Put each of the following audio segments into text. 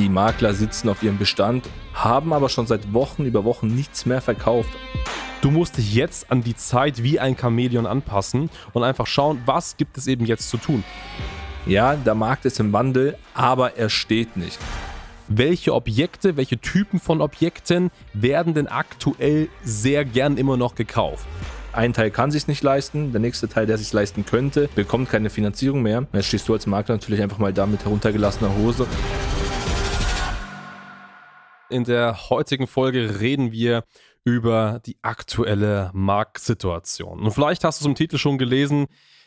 Die Makler sitzen auf ihrem Bestand, haben aber schon seit Wochen über Wochen nichts mehr verkauft. Du musst dich jetzt an die Zeit wie ein Chamäleon anpassen und einfach schauen, was gibt es eben jetzt zu tun. Ja, der Markt ist im Wandel, aber er steht nicht. Welche Objekte, welche Typen von Objekten werden denn aktuell sehr gern immer noch gekauft? Ein Teil kann sich nicht leisten, der nächste Teil, der sich leisten könnte, bekommt keine Finanzierung mehr. Jetzt stehst du als Makler natürlich einfach mal da mit heruntergelassener Hose. In der heutigen Folge reden wir über die aktuelle Marktsituation. Und vielleicht hast du es im Titel schon gelesen.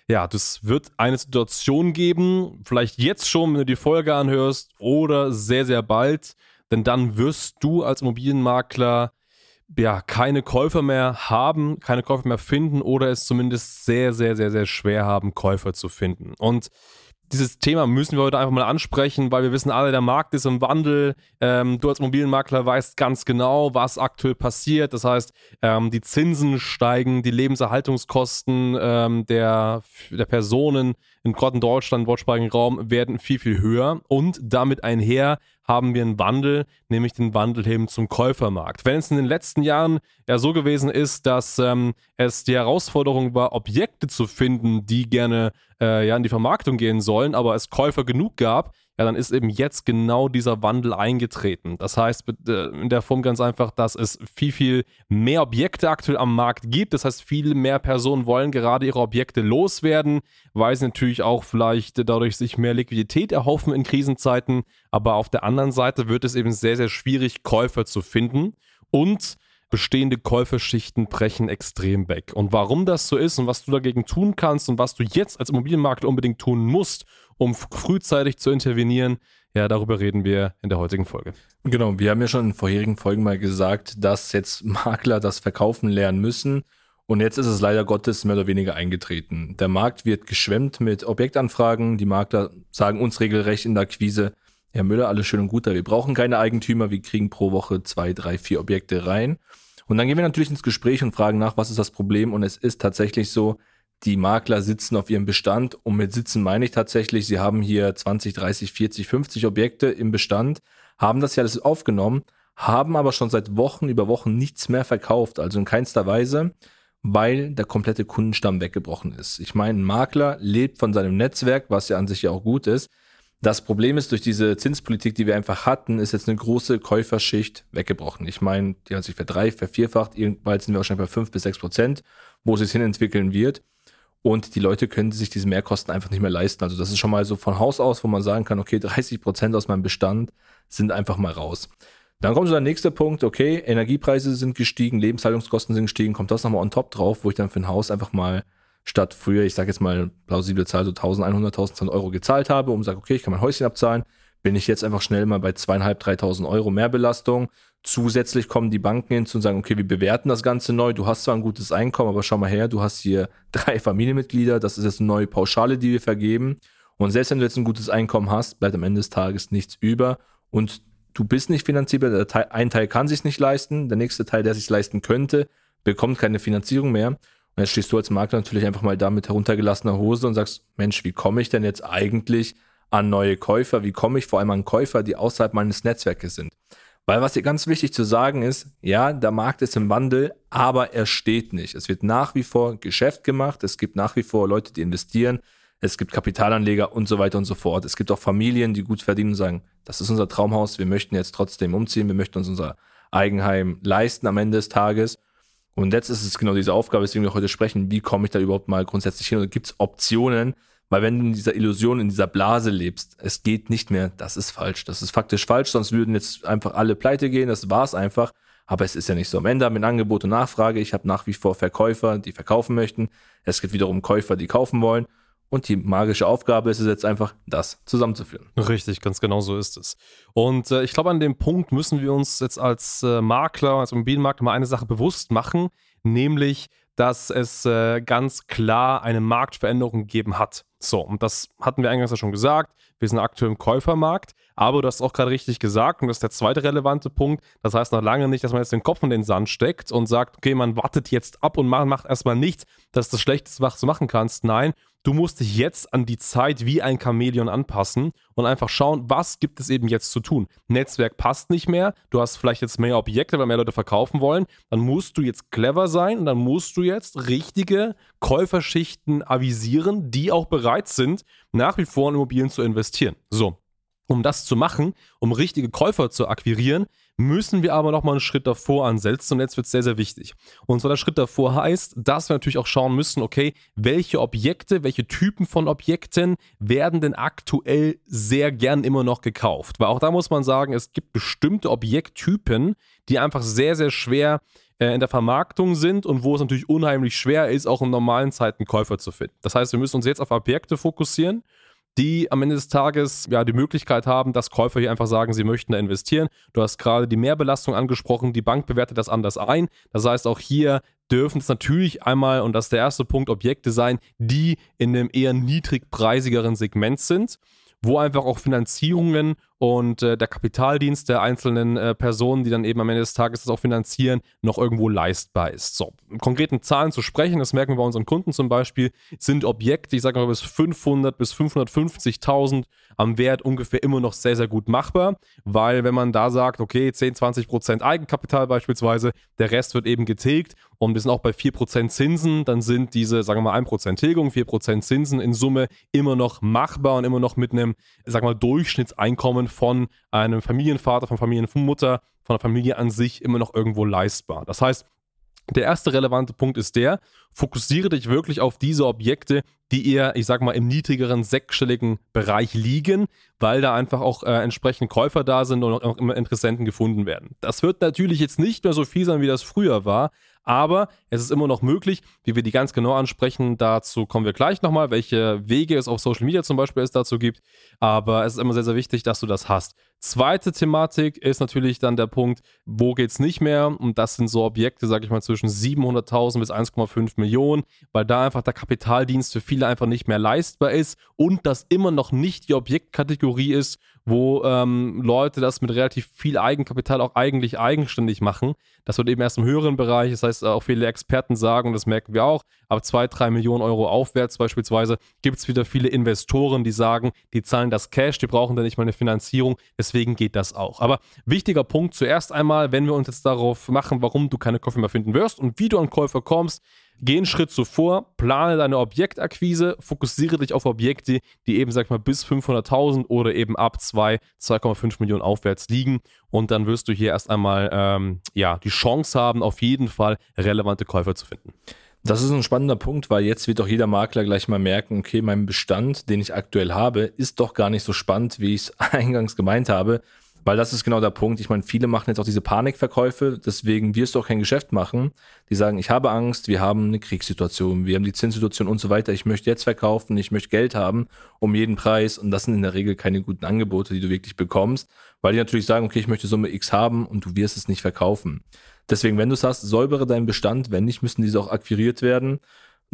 Ja, das wird eine Situation geben, vielleicht jetzt schon, wenn du die Folge anhörst, oder sehr, sehr bald. Denn dann wirst du als Immobilienmakler ja keine Käufer mehr haben, keine Käufer mehr finden oder es zumindest sehr, sehr, sehr, sehr schwer haben, Käufer zu finden. Und dieses Thema müssen wir heute einfach mal ansprechen, weil wir wissen alle, der Markt ist im Wandel. Ähm, du als Immobilienmakler weißt ganz genau, was aktuell passiert. Das heißt, ähm, die Zinsen steigen, die Lebenserhaltungskosten ähm, der, der Personen in gerade in Deutschland, deutschsprachigen Raum, werden viel, viel höher und damit einher haben wir einen Wandel, nämlich den Wandel hin zum Käufermarkt. Wenn es in den letzten Jahren ja so gewesen ist, dass ähm, es die Herausforderung war, Objekte zu finden, die gerne äh, ja in die Vermarktung gehen sollen, aber es Käufer genug gab, ja, dann ist eben jetzt genau dieser Wandel eingetreten. Das heißt äh, in der Form ganz einfach, dass es viel, viel mehr Objekte aktuell am Markt gibt. Das heißt, viel mehr Personen wollen gerade ihre Objekte loswerden, weil sie natürlich auch vielleicht dadurch sich mehr Liquidität erhoffen in Krisenzeiten. Aber auf der anderen Seite wird es eben sehr, sehr schwierig, Käufer zu finden. Und bestehende Käuferschichten brechen extrem weg. Und warum das so ist und was du dagegen tun kannst und was du jetzt als Immobilienmakler unbedingt tun musst, um frühzeitig zu intervenieren, ja, darüber reden wir in der heutigen Folge. Genau, wir haben ja schon in vorherigen Folgen mal gesagt, dass jetzt Makler das Verkaufen lernen müssen. Und jetzt ist es leider Gottes mehr oder weniger eingetreten. Der Markt wird geschwemmt mit Objektanfragen. Die Makler sagen uns regelrecht in der Akquise, Herr Müller, alles schön und gut, wir brauchen keine Eigentümer, wir kriegen pro Woche zwei, drei, vier Objekte rein. Und dann gehen wir natürlich ins Gespräch und fragen nach, was ist das Problem? Und es ist tatsächlich so, die Makler sitzen auf ihrem Bestand. Und mit sitzen meine ich tatsächlich, sie haben hier 20, 30, 40, 50 Objekte im Bestand, haben das ja alles aufgenommen, haben aber schon seit Wochen über Wochen nichts mehr verkauft, also in keinster Weise, weil der komplette Kundenstamm weggebrochen ist. Ich meine, ein Makler lebt von seinem Netzwerk, was ja an sich ja auch gut ist. Das Problem ist, durch diese Zinspolitik, die wir einfach hatten, ist jetzt eine große Käuferschicht weggebrochen. Ich meine, die hat sich verdreifacht, vervierfacht, irgendwann sind wir wahrscheinlich bei fünf bis sechs Prozent, wo es sich hinentwickeln wird. Und die Leute können sich diese Mehrkosten einfach nicht mehr leisten. Also das ist schon mal so von Haus aus, wo man sagen kann, okay, 30 Prozent aus meinem Bestand sind einfach mal raus. Dann kommt so der nächste Punkt, okay, Energiepreise sind gestiegen, Lebenshaltungskosten sind gestiegen, kommt das nochmal on top drauf, wo ich dann für ein Haus einfach mal statt früher, ich sage jetzt mal plausible Zahl, so 1100, 1200 Euro gezahlt habe, um zu sagen, okay, ich kann mein Häuschen abzahlen, bin ich jetzt einfach schnell mal bei zweieinhalb, 3000 Euro Mehrbelastung. Zusätzlich kommen die Banken hinzu und sagen, okay, wir bewerten das Ganze neu. Du hast zwar ein gutes Einkommen, aber schau mal her, du hast hier drei Familienmitglieder. Das ist jetzt eine neue Pauschale, die wir vergeben. Und selbst wenn du jetzt ein gutes Einkommen hast, bleibt am Ende des Tages nichts über. Und du bist nicht finanzierbar. Ein Teil kann sich nicht leisten. Der nächste Teil, der sich leisten könnte, bekommt keine Finanzierung mehr. Und jetzt stehst du als Makler natürlich einfach mal da mit heruntergelassener Hose und sagst, Mensch, wie komme ich denn jetzt eigentlich an neue Käufer? Wie komme ich vor allem an Käufer, die außerhalb meines Netzwerkes sind? Weil was hier ganz wichtig zu sagen ist, ja, der Markt ist im Wandel, aber er steht nicht. Es wird nach wie vor Geschäft gemacht. Es gibt nach wie vor Leute, die investieren. Es gibt Kapitalanleger und so weiter und so fort. Es gibt auch Familien, die gut verdienen und sagen, das ist unser Traumhaus. Wir möchten jetzt trotzdem umziehen. Wir möchten uns unser Eigenheim leisten am Ende des Tages. Und jetzt ist es genau diese Aufgabe, weswegen wir heute sprechen, wie komme ich da überhaupt mal grundsätzlich hin? Und gibt es Optionen? Weil wenn du in dieser Illusion, in dieser Blase lebst, es geht nicht mehr, das ist falsch. Das ist faktisch falsch, sonst würden jetzt einfach alle pleite gehen, das war es einfach. Aber es ist ja nicht so. Am Ende haben wir Angebot und Nachfrage. Ich habe nach wie vor Verkäufer, die verkaufen möchten. Es gibt wiederum Käufer, die kaufen wollen. Und die magische Aufgabe ist es jetzt einfach, das zusammenzuführen. Richtig, ganz genau so ist es. Und äh, ich glaube, an dem Punkt müssen wir uns jetzt als äh, Makler, als Immobilienmakler mal eine Sache bewusst machen, nämlich, dass es äh, ganz klar eine Marktveränderung gegeben hat. So, und das hatten wir eingangs ja schon gesagt. Wir sind aktuell im Käufermarkt, aber du hast auch gerade richtig gesagt, und das ist der zweite relevante Punkt. Das heißt noch lange nicht, dass man jetzt den Kopf in den Sand steckt und sagt, okay, man wartet jetzt ab und macht, erstmal nichts, das ist das Schlechteste, was du machen kannst. Nein, du musst dich jetzt an die Zeit wie ein Chamäleon anpassen und einfach schauen, was gibt es eben jetzt zu tun. Netzwerk passt nicht mehr, du hast vielleicht jetzt mehr Objekte, weil mehr Leute verkaufen wollen, dann musst du jetzt clever sein und dann musst du jetzt richtige Käuferschichten avisieren, die auch bereit sind, nach wie vor in Immobilien zu investieren. So, um das zu machen, um richtige Käufer zu akquirieren, müssen wir aber nochmal einen Schritt davor ansetzen und jetzt wird es sehr, sehr wichtig. Und zwar der Schritt davor heißt, dass wir natürlich auch schauen müssen, okay, welche Objekte, welche Typen von Objekten werden denn aktuell sehr gern immer noch gekauft? Weil auch da muss man sagen, es gibt bestimmte Objekttypen, die einfach sehr, sehr schwer äh, in der Vermarktung sind und wo es natürlich unheimlich schwer ist, auch in normalen Zeiten Käufer zu finden. Das heißt, wir müssen uns jetzt auf Objekte fokussieren die am Ende des Tages ja die Möglichkeit haben, dass Käufer hier einfach sagen, sie möchten da investieren. Du hast gerade die Mehrbelastung angesprochen, die Bank bewertet das anders ein. Das heißt, auch hier dürfen es natürlich einmal, und das ist der erste Punkt, Objekte sein, die in einem eher niedrigpreisigeren Segment sind wo einfach auch Finanzierungen und äh, der Kapitaldienst der einzelnen äh, Personen, die dann eben am Ende des Tages das auch finanzieren, noch irgendwo leistbar ist. So, in konkreten Zahlen zu sprechen, das merken wir bei unseren Kunden zum Beispiel, sind Objekte, ich sage mal bis 500 bis 550.000 am Wert ungefähr immer noch sehr, sehr gut machbar, weil wenn man da sagt, okay, 10, 20 Prozent Eigenkapital beispielsweise, der Rest wird eben getilgt und wir sind auch bei 4 Prozent Zinsen, dann sind diese, sagen wir mal, 1 Prozent Tilgung, 4 Prozent Zinsen in Summe immer noch machbar und immer noch mit einem, sagen wir mal, Durchschnittseinkommen von einem Familienvater, von Familienmutter, von der Familie an sich immer noch irgendwo leistbar. Das heißt, der erste relevante Punkt ist der, fokussiere dich wirklich auf diese Objekte, die eher, ich sag mal, im niedrigeren sechsstelligen Bereich liegen, weil da einfach auch äh, entsprechend Käufer da sind und auch immer Interessenten gefunden werden. Das wird natürlich jetzt nicht mehr so viel sein, wie das früher war, aber es ist immer noch möglich, wie wir die ganz genau ansprechen. Dazu kommen wir gleich nochmal, welche Wege es auf Social Media zum Beispiel es dazu gibt. Aber es ist immer sehr, sehr wichtig, dass du das hast. Zweite Thematik ist natürlich dann der Punkt, wo geht es nicht mehr? Und das sind so Objekte, sage ich mal, zwischen 700.000 bis 1,5 Millionen, weil da einfach der Kapitaldienst für viele einfach nicht mehr leistbar ist und das immer noch nicht die Objektkategorie ist, wo ähm, Leute das mit relativ viel Eigenkapital auch eigentlich eigenständig machen. Das wird eben erst im höheren Bereich, das heißt auch viele Experten sagen, und das merken wir auch, ab 2, 3 Millionen Euro aufwärts beispielsweise gibt es wieder viele Investoren, die sagen, die zahlen das Cash, die brauchen dann nicht mal eine Finanzierung, deswegen geht das auch. Aber wichtiger Punkt zuerst einmal, wenn wir uns jetzt darauf machen, warum du keine Käufer mehr finden wirst und wie du an Käufer kommst, Geh einen Schritt zuvor, plane deine Objektakquise, fokussiere dich auf Objekte, die eben, sag mal, bis 500.000 oder eben ab 2, 2,5 Millionen aufwärts liegen. Und dann wirst du hier erst einmal ähm, ja, die Chance haben, auf jeden Fall relevante Käufer zu finden. Das ist ein spannender Punkt, weil jetzt wird doch jeder Makler gleich mal merken, okay, mein Bestand, den ich aktuell habe, ist doch gar nicht so spannend, wie ich es eingangs gemeint habe. Weil das ist genau der Punkt. Ich meine, viele machen jetzt auch diese Panikverkäufe, deswegen wirst du auch kein Geschäft machen. Die sagen, ich habe Angst, wir haben eine Kriegssituation, wir haben die Zinssituation und so weiter. Ich möchte jetzt verkaufen, ich möchte Geld haben um jeden Preis. Und das sind in der Regel keine guten Angebote, die du wirklich bekommst, weil die natürlich sagen, okay, ich möchte Summe X haben und du wirst es nicht verkaufen. Deswegen, wenn du es hast, säubere deinen Bestand. Wenn nicht, müssen diese auch akquiriert werden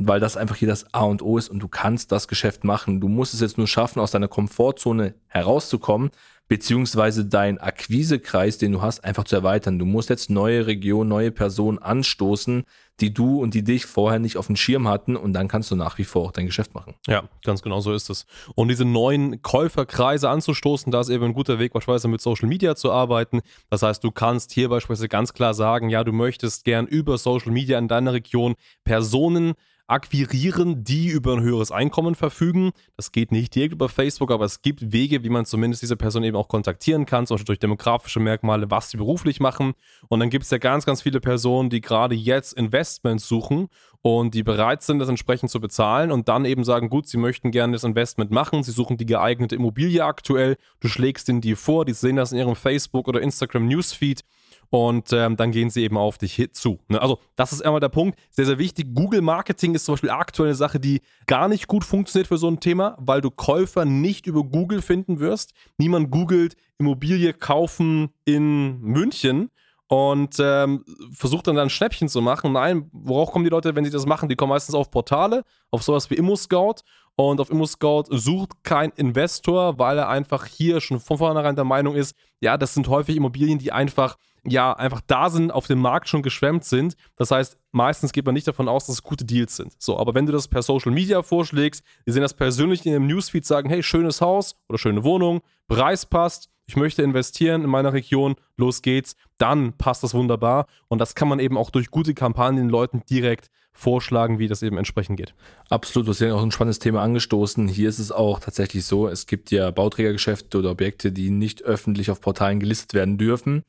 weil das einfach hier das A und O ist und du kannst das Geschäft machen. Du musst es jetzt nur schaffen, aus deiner Komfortzone herauszukommen, beziehungsweise deinen Akquisekreis, den du hast, einfach zu erweitern. Du musst jetzt neue Regionen, neue Personen anstoßen, die du und die dich vorher nicht auf dem Schirm hatten und dann kannst du nach wie vor auch dein Geschäft machen. Ja, ganz genau so ist es. Und diese neuen Käuferkreise anzustoßen, da ist eben ein guter Weg, beispielsweise mit Social Media zu arbeiten. Das heißt, du kannst hier beispielsweise ganz klar sagen, ja, du möchtest gern über Social Media in deiner Region Personen akquirieren, die über ein höheres Einkommen verfügen. Das geht nicht direkt über Facebook, aber es gibt Wege, wie man zumindest diese Person eben auch kontaktieren kann, zum Beispiel durch demografische Merkmale, was sie beruflich machen. Und dann gibt es ja ganz, ganz viele Personen, die gerade jetzt Investments suchen und die bereit sind, das entsprechend zu bezahlen und dann eben sagen, gut, sie möchten gerne das Investment machen, sie suchen die geeignete Immobilie aktuell, du schlägst ihnen die vor, die sehen das in ihrem Facebook oder Instagram Newsfeed und ähm, dann gehen sie eben auf dich zu. Ne? Also, das ist einmal der Punkt. Sehr, sehr wichtig. Google Marketing ist zum Beispiel aktuell eine Sache, die gar nicht gut funktioniert für so ein Thema, weil du Käufer nicht über Google finden wirst. Niemand googelt Immobilie kaufen in München und ähm, versucht dann, dann ein Schnäppchen zu machen. Nein, worauf kommen die Leute, wenn sie das machen? Die kommen meistens auf Portale, auf sowas wie ImmoScout. Und auf ImmoScout sucht kein Investor, weil er einfach hier schon von vornherein der Meinung ist, ja, das sind häufig Immobilien, die einfach, ja, einfach da sind, auf dem Markt schon geschwemmt sind. Das heißt, meistens geht man nicht davon aus, dass es gute Deals sind. So, aber wenn du das per Social Media vorschlägst, die sehen das persönlich in dem Newsfeed, sagen, hey, schönes Haus oder schöne Wohnung, Preis passt, ich möchte investieren in meiner Region, los geht's, dann passt das wunderbar. Und das kann man eben auch durch gute Kampagnen den Leuten direkt vorschlagen, wie das eben entsprechend geht. Absolut, du hast ja auch ein spannendes Thema angestoßen. Hier ist es auch tatsächlich so, es gibt ja Bauträgergeschäfte oder Objekte, die nicht öffentlich auf Portalen gelistet werden dürfen.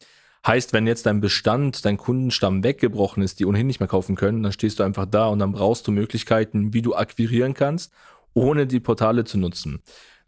Heißt, wenn jetzt dein Bestand, dein Kundenstamm weggebrochen ist, die ohnehin nicht mehr kaufen können, dann stehst du einfach da und dann brauchst du Möglichkeiten, wie du akquirieren kannst, ohne die Portale zu nutzen.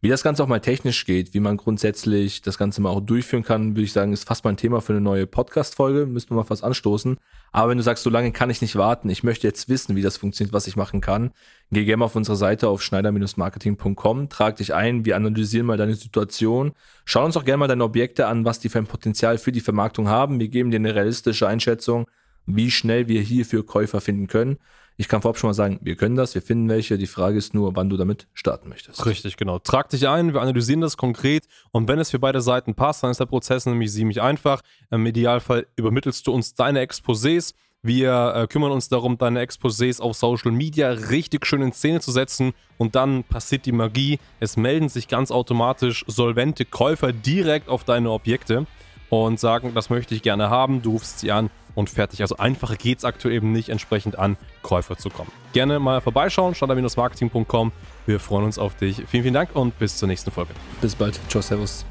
Wie das Ganze auch mal technisch geht, wie man grundsätzlich das Ganze mal auch durchführen kann, würde ich sagen, ist fast mal ein Thema für eine neue Podcast-Folge. Müssen wir mal fast anstoßen. Aber wenn du sagst, so lange kann ich nicht warten, ich möchte jetzt wissen, wie das funktioniert, was ich machen kann, geh gerne mal auf unsere Seite auf schneider-marketing.com, trag dich ein, wir analysieren mal deine Situation, schau uns auch gerne mal deine Objekte an, was die für ein Potenzial für die Vermarktung haben. Wir geben dir eine realistische Einschätzung, wie schnell wir hierfür Käufer finden können. Ich kann vorab schon mal sagen, wir können das, wir finden welche. Die Frage ist nur, wann du damit starten möchtest. Richtig, genau. Trag dich ein, wir analysieren das konkret und wenn es für beide Seiten passt, dann ist der Prozess nämlich ziemlich einfach. Im Idealfall übermittelst du uns deine Exposés. Wir äh, kümmern uns darum, deine Exposés auf Social Media richtig schön in Szene zu setzen und dann passiert die Magie. Es melden sich ganz automatisch solvente Käufer direkt auf deine Objekte und sagen, das möchte ich gerne haben. Du rufst sie an und fertig. Also einfacher geht es aktuell eben nicht, entsprechend an Käufer zu kommen. Gerne mal vorbeischauen, standard-marketing.com. Wir freuen uns auf dich. Vielen, vielen Dank und bis zur nächsten Folge. Bis bald. Ciao, Servus.